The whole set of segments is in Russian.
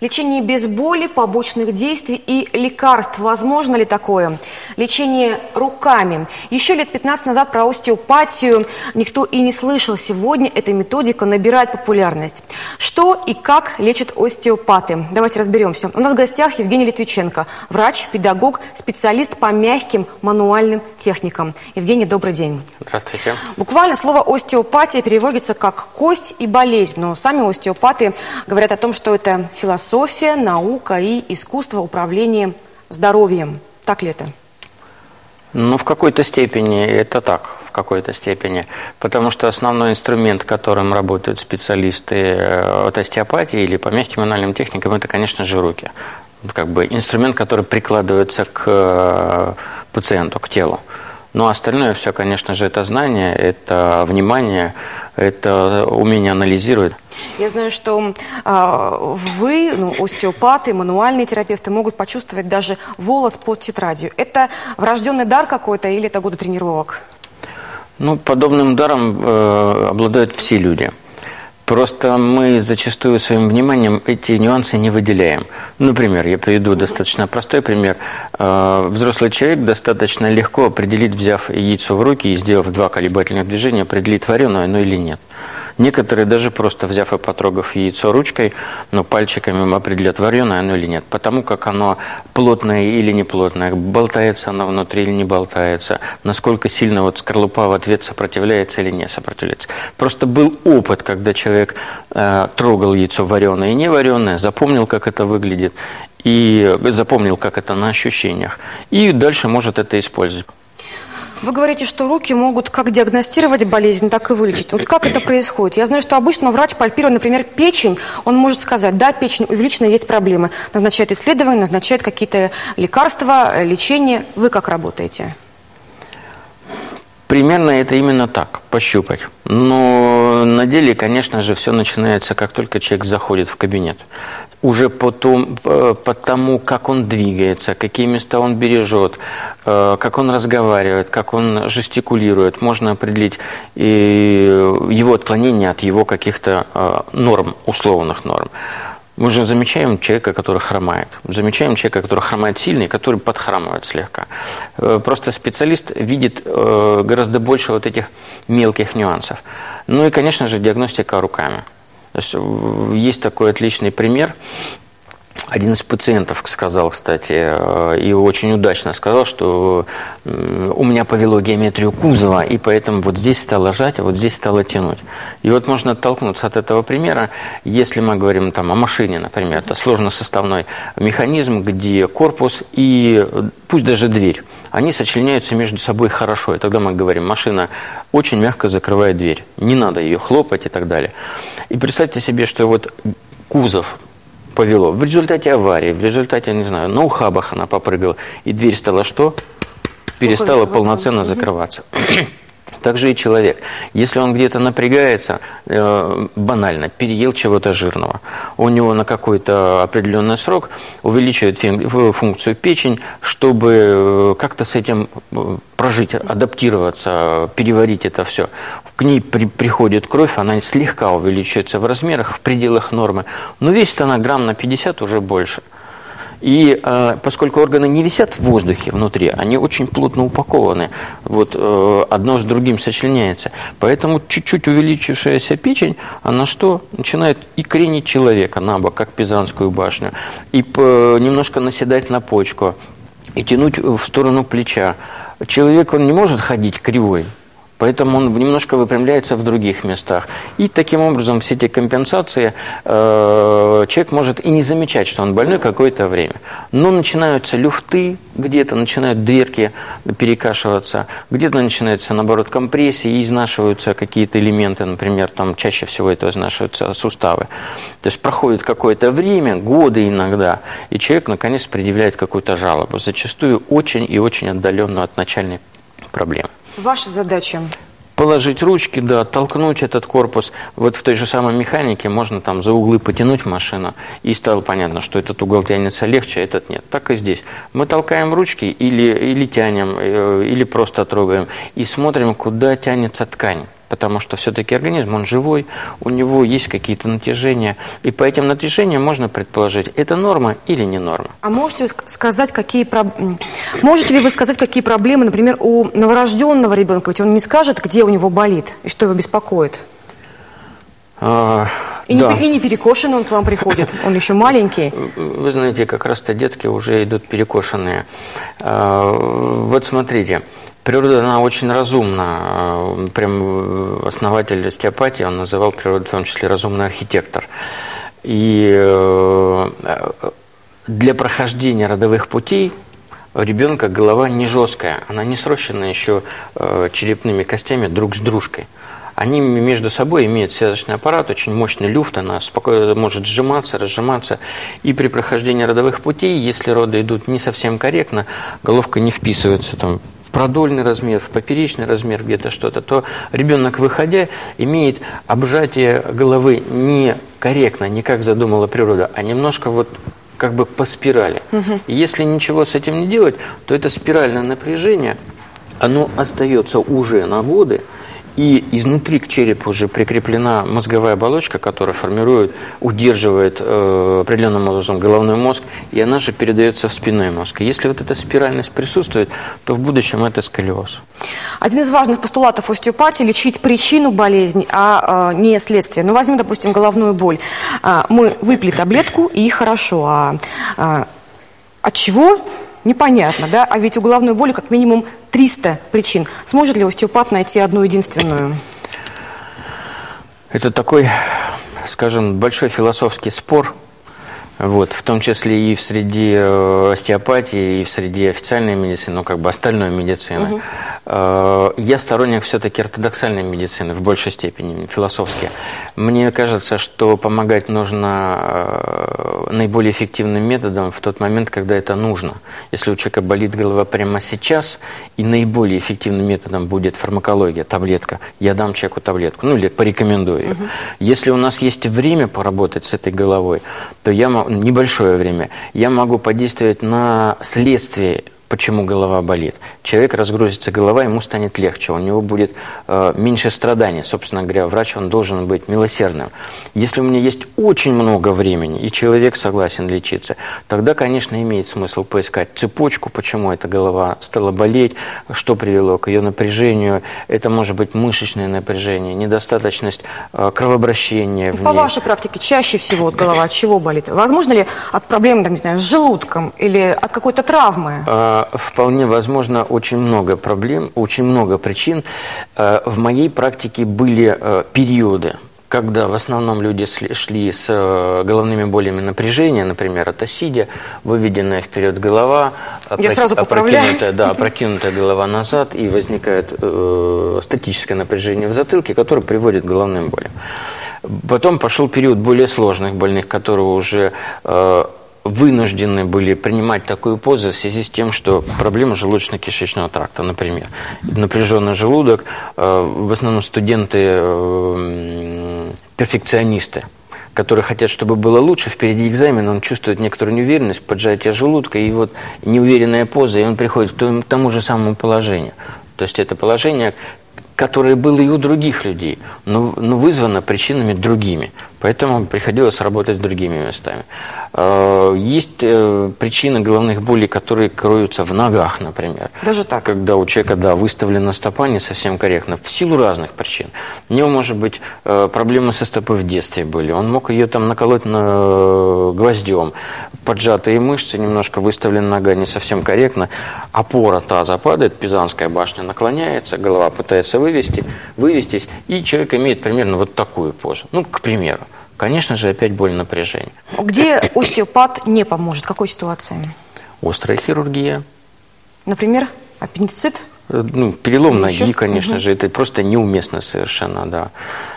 Лечение без боли, побочных действий и лекарств. Возможно ли такое? Лечение руками. Еще лет 15 назад про остеопатию никто и не слышал. Сегодня эта методика набирает популярность. Что и как лечат остеопаты? Давайте разберемся. У нас в гостях Евгений Литвиченко, врач, педагог, специалист по мягким мануальным техникам. Евгений, добрый день. Здравствуйте. Буквально слово остеопатия переводится как кость и болезнь, но сами остеопаты говорят о том, что это философия философия, наука и искусство управления здоровьем. Так ли это? Ну, в какой-то степени это так, в какой-то степени. Потому что основной инструмент, которым работают специалисты э, от остеопатии или по мягким анальным техникам, это, конечно же, руки. Как бы инструмент, который прикладывается к э, пациенту, к телу. Но ну, остальное все, конечно же, это знание, это внимание, это умение анализировать. Я знаю, что э, вы, ну, остеопаты, мануальные терапевты, могут почувствовать даже волос под тетрадью. Это врожденный дар какой-то или это годы тренировок? Ну, подобным даром э, обладают все люди. Просто мы зачастую своим вниманием эти нюансы не выделяем. Например, я приведу достаточно простой пример. Э, взрослый человек достаточно легко определит, взяв яйцо в руки и сделав два колебательных движения, определит, вареное оно или нет. Некоторые даже просто взяв и потрогав яйцо ручкой, но пальчиками определят, вареное оно или нет. Потому как оно плотное или не плотное, болтается оно внутри или не болтается, насколько сильно вот скорлупа в ответ сопротивляется или не сопротивляется. Просто был опыт, когда человек э, трогал яйцо вареное и не вареное, запомнил, как это выглядит, и запомнил, как это на ощущениях. И дальше может это использовать. Вы говорите, что руки могут как диагностировать болезнь, так и вылечить. Вот как это происходит? Я знаю, что обычно врач, пальпируя, например, печень, он может сказать, да, печень увеличена, есть проблемы. Назначает исследования, назначает какие-то лекарства, лечение. Вы как работаете? Примерно это именно так, пощупать. Но на деле, конечно же, все начинается, как только человек заходит в кабинет уже по, том, э, по тому, как он двигается, какие места он бережет, э, как он разговаривает, как он жестикулирует, можно определить его отклонение от его каких-то э, норм, условных норм. Мы же замечаем человека, который хромает. Замечаем человека, который хромает сильно который подхрамывает слегка. Просто специалист видит гораздо больше вот этих мелких нюансов. Ну и, конечно же, диагностика руками. Есть такой отличный пример. Один из пациентов сказал, кстати, э, и очень удачно сказал, что у меня повело геометрию кузова, и поэтому вот здесь стало жать, а вот здесь стало тянуть. И вот можно оттолкнуться от этого примера, если мы говорим там, о машине, например, это сложносоставной механизм, где корпус и пусть даже дверь, они сочленяются между собой хорошо. И тогда мы говорим, машина очень мягко закрывает дверь, не надо ее хлопать и так далее. И представьте себе, что вот кузов повело. В результате аварии, в результате, не знаю, на ухабах она попрыгала, и дверь стала что? Перестала полноценно закрываться. Также и человек. Если он где-то напрягается, э, банально, переел чего-то жирного, у него на какой-то определенный срок увеличивает функцию печень, чтобы э, как-то с этим э, прожить, адаптироваться, переварить это все. К ней при, приходит кровь, она слегка увеличивается в размерах, в пределах нормы, но весит она грамм на 50 уже больше – и э, поскольку органы не висят в воздухе внутри, они очень плотно упакованы, вот э, одно с другим сочленяется. Поэтому чуть-чуть увеличившаяся печень, она что? Начинает и кренить человека на бок, как Пизанскую башню, и по, немножко наседать на почку, и тянуть в сторону плеча. Человек, он не может ходить кривой, Поэтому он немножко выпрямляется в других местах. И таким образом все эти компенсации э, человек может и не замечать, что он больной какое-то время. Но начинаются люфты, где-то начинают дверки перекашиваться, где-то начинается, наоборот, компрессии, изнашиваются какие-то элементы, например, там чаще всего это изнашиваются суставы. То есть проходит какое-то время, годы иногда, и человек наконец предъявляет какую-то жалобу, зачастую очень и очень отдаленную от начальной проблемы. Ваша задача? Положить ручки, да, толкнуть этот корпус. Вот в той же самой механике можно там за углы потянуть машину, и стало понятно, что этот угол тянется легче, а этот нет. Так и здесь. Мы толкаем ручки или, или тянем, э, или просто трогаем, и смотрим, куда тянется ткань. Потому что все-таки организм, он живой, у него есть какие-то натяжения, и по этим натяжениям можно предположить, это норма или не норма. А можете сказать, какие можете ли вы сказать, какие проблемы, например, у новорожденного ребенка, ведь он не скажет, где у него болит и что его беспокоит? А, и, да. не, и не перекошенный он к вам приходит, он еще маленький. Вы знаете, как раз-то детки уже идут перекошенные. А, вот смотрите, природа, она очень разумна. Прям основатель остеопатии, он называл природу в том числе разумный архитектор. И э, для прохождения родовых путей ребенка голова не жесткая, она не срощена еще э, черепными костями друг с дружкой. Они между собой имеют связочный аппарат, очень мощный люфт, она спокойно может сжиматься, разжиматься. И при прохождении родовых путей, если роды идут не совсем корректно, головка не вписывается там, в продольный размер, в поперечный размер где-то что-то, то ребенок, выходя, имеет обжатие головы не корректно, не как задумала природа, а немножко вот как бы по спирали. Угу. И если ничего с этим не делать, то это спиральное напряжение, оно остается уже на годы, и изнутри к черепу уже прикреплена мозговая оболочка, которая формирует, удерживает э, определенным образом головной мозг, и она же передается в спинной мозг. И если вот эта спиральность присутствует, то в будущем это сколиоз. Один из важных постулатов остеопатии – лечить причину болезни, а э, не следствие. Ну, возьмем, допустим, головную боль. А, мы выпили таблетку, и хорошо. А, а от чего непонятно, да? А ведь у головной боли как минимум 300 причин. Сможет ли остеопат найти одну единственную? Это такой, скажем, большой философский спор – вот, в том числе и в среде э, остеопатии, и в среде официальной медицины, ну, как бы остальной медицины. Угу. Я сторонник все-таки ортодоксальной медицины в большей степени, философски. Мне кажется, что помогать нужно э, наиболее эффективным методом в тот момент, когда это нужно. Если у человека болит голова прямо сейчас, и наиболее эффективным методом будет фармакология, таблетка, я дам человеку таблетку, ну или порекомендую ее. Угу. Если у нас есть время поработать с этой головой, то я небольшое время, я могу подействовать на следствие Почему голова болит? Человек разгрузится голова, ему станет легче, у него будет э, меньше страданий. Собственно говоря, врач он должен быть милосердным. Если у меня есть очень много времени, и человек согласен лечиться, тогда, конечно, имеет смысл поискать цепочку, почему эта голова стала болеть, что привело к ее напряжению. Это может быть мышечное напряжение, недостаточность э, кровообращения. Ну, по ней. вашей практике чаще всего вот голова от чего болит? Возможно ли от проблем, там, не знаю, с желудком или от какой-то травмы? А, вполне возможно очень много проблем, очень много причин. Э, в моей практике были э, периоды, когда в основном люди шли с головными болями напряжения, например, от осидия, выведенная вперед голова, Я сразу опрокинутая, да, опрокинутая голова назад, и возникает э, статическое напряжение в затылке, которое приводит к головным болям. Потом пошел период более сложных больных, которые уже э, вынуждены были принимать такую позу в связи с тем, что проблема желудочно-кишечного тракта, например. Напряженный желудок, э, в основном студенты э, перфекционисты, которые хотят, чтобы было лучше, впереди экзамен, он чувствует некоторую неуверенность, поджатие желудка, и вот неуверенная поза, и он приходит к тому же самому положению. То есть это положение, которое было и у других людей, но, но вызвано причинами другими. Поэтому приходилось работать с другими местами. Э, есть э, причины головных болей, которые кроются в ногах, например. Даже так? Когда у человека, да, выставлена стопа не совсем корректно, в силу разных причин. У него, может быть, э, проблемы со стопой в детстве были. Он мог ее там наколоть на гвоздем. Поджатые мышцы, немножко выставлена нога не совсем корректно. Опора таза падает, пизанская башня наклоняется, голова пытается вывести, вывестись, и человек имеет примерно вот такую позу. Ну, к примеру. Конечно же, опять боль напряжения. Где остеопат не поможет? В какой ситуации? Острая хирургия. Например, аппендицит? Э, ну, перелом ноги, Еще? конечно угу. же, это просто неуместно совершенно, да.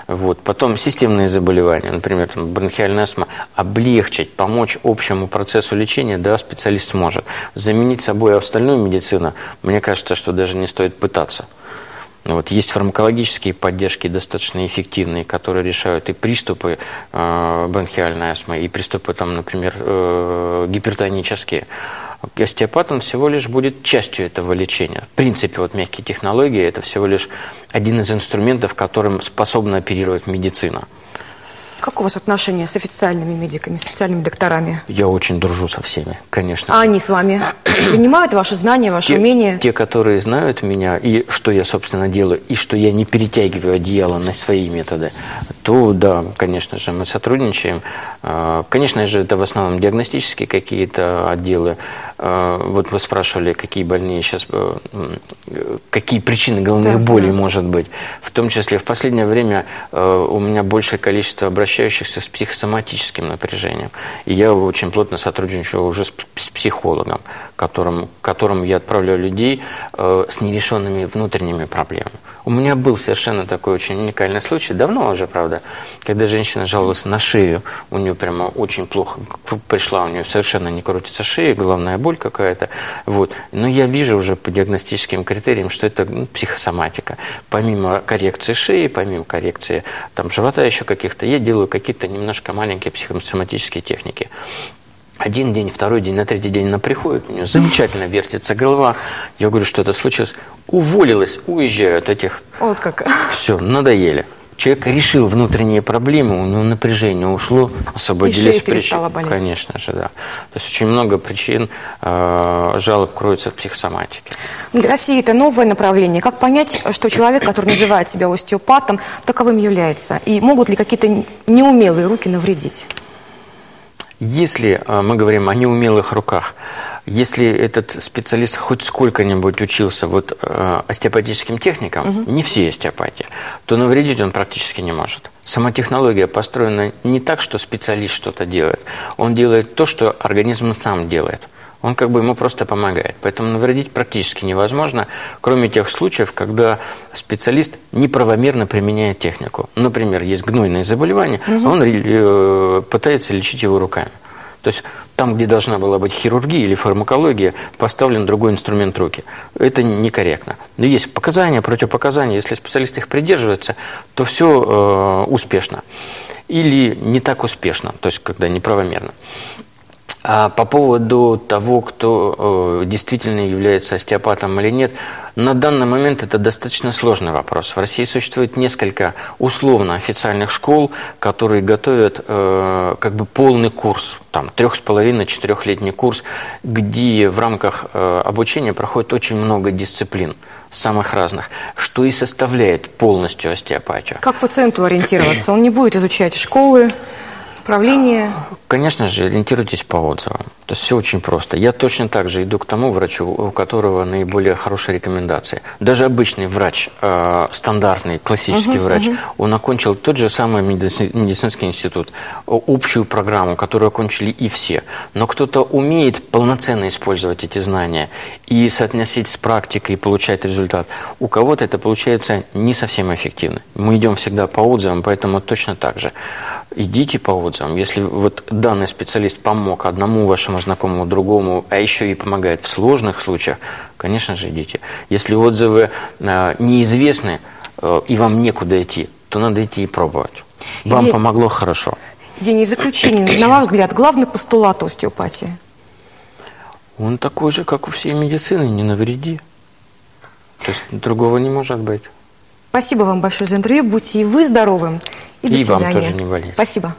Вот. Потом системные заболевания, например, там, бронхиальная астма, облегчить, помочь общему процессу лечения, да, специалист может. Заменить собой остальную медицину, мне кажется, что даже не стоит пытаться. Вот, есть фармакологические поддержки достаточно эффективные, которые решают и приступы э, бронхиальной астмы, и приступы, там, например, э, гипертонические. Остеопат, он всего лишь будет частью этого лечения. В принципе, вот мягкие технологии – это всего лишь один из инструментов, которым способна оперировать медицина. Как у вас отношения с официальными медиками, с официальными докторами? Я очень дружу со всеми, конечно. А они с вами принимают ваши знания, ваши те, умения? Те, которые знают меня, и что я, собственно, делаю, и что я не перетягиваю одеяло на свои методы, то, да, конечно же, мы сотрудничаем. А, конечно же, это в основном диагностические какие-то отделы. А, вот вы спрашивали, какие больные сейчас, э, какие причины головных да, болей да. может быть. В том числе в последнее время э, у меня большее количество обращающихся с психосоматическим напряжением. И я очень плотно сотрудничаю уже с, психологом, которым, которым я отправляю людей э, с нерешенными внутренними проблемами. У меня был совершенно такой очень уникальный случай, давно уже, правда, когда женщина жаловалась на шею, у нее прямо очень плохо пришла, у нее совершенно не крутится шея, головная боль какая-то. Вот. Но я вижу уже по диагностическим критериям, что это ну, психосоматика. Помимо коррекции шеи, помимо коррекции там, живота еще каких-то, я делаю какие-то немножко маленькие психосоматические техники. Один день, второй день, на третий день она приходит, у нее замечательно вертится голова. Я говорю, что это случилось. Уволилась, уезжаю от этих. Вот как. Все, надоели. Человек решил внутренние проблемы, у него напряжение ушло, освободились причины. Конечно же, да. То есть очень много причин э, жалоб кроется в психосоматике. Для России это новое направление. Как понять, что человек, который называет себя остеопатом, таковым является? И могут ли какие-то неумелые руки навредить? Если э, мы говорим о неумелых руках, если этот специалист хоть сколько-нибудь учился вот э, остеопатическим техникам, угу. не все остеопатии, то навредить он практически не может. Сама технология построена не так, что специалист что-то делает. Он делает то, что организм сам делает. Он как бы ему просто помогает. Поэтому навредить практически невозможно, кроме тех случаев, когда специалист неправомерно применяет технику. Например, есть гнойное заболевание, угу. он э, пытается лечить его руками. То есть там, где должна была быть хирургия или фармакология, поставлен другой инструмент руки. Это некорректно. Но есть показания, противопоказания. Если специалист их придерживается, то все э, успешно. Или не так успешно, то есть когда неправомерно. А по поводу того, кто э, действительно является остеопатом или нет, на данный момент это достаточно сложный вопрос. В России существует несколько условно официальных школ, которые готовят э, как бы полный курс, там трех с половиной четырехлетний курс, где в рамках э, обучения проходит очень много дисциплин самых разных, что и составляет полностью остеопатию. Как пациенту ориентироваться? Он не будет изучать школы, Управление? Конечно же, ориентируйтесь по отзывам. То есть все очень просто. Я точно так же иду к тому врачу, у которого наиболее хорошие рекомендации. Даже обычный врач, э, стандартный, классический uh-huh, врач, uh-huh. он окончил тот же самый медици- медицинский институт, общую программу, которую окончили и все. Но кто-то умеет полноценно использовать эти знания и соотносить с практикой и получать результат. У кого-то это получается не совсем эффективно. Мы идем всегда по отзывам, поэтому точно так же идите по отзывам. Если вот данный специалист помог одному вашему знакомому, другому, а еще и помогает в сложных случаях, конечно же, идите. Если отзывы э, неизвестны э, и вам некуда идти, то надо идти и пробовать. Вам и... помогло хорошо. День в заключение, на ваш взгляд, главный постулат остеопатии? Он такой же, как у всей медицины, не навреди. То есть другого не может быть. Спасибо вам большое за интервью. Будьте и вы здоровы. И, до и свидания. вам тоже не болеть. Спасибо.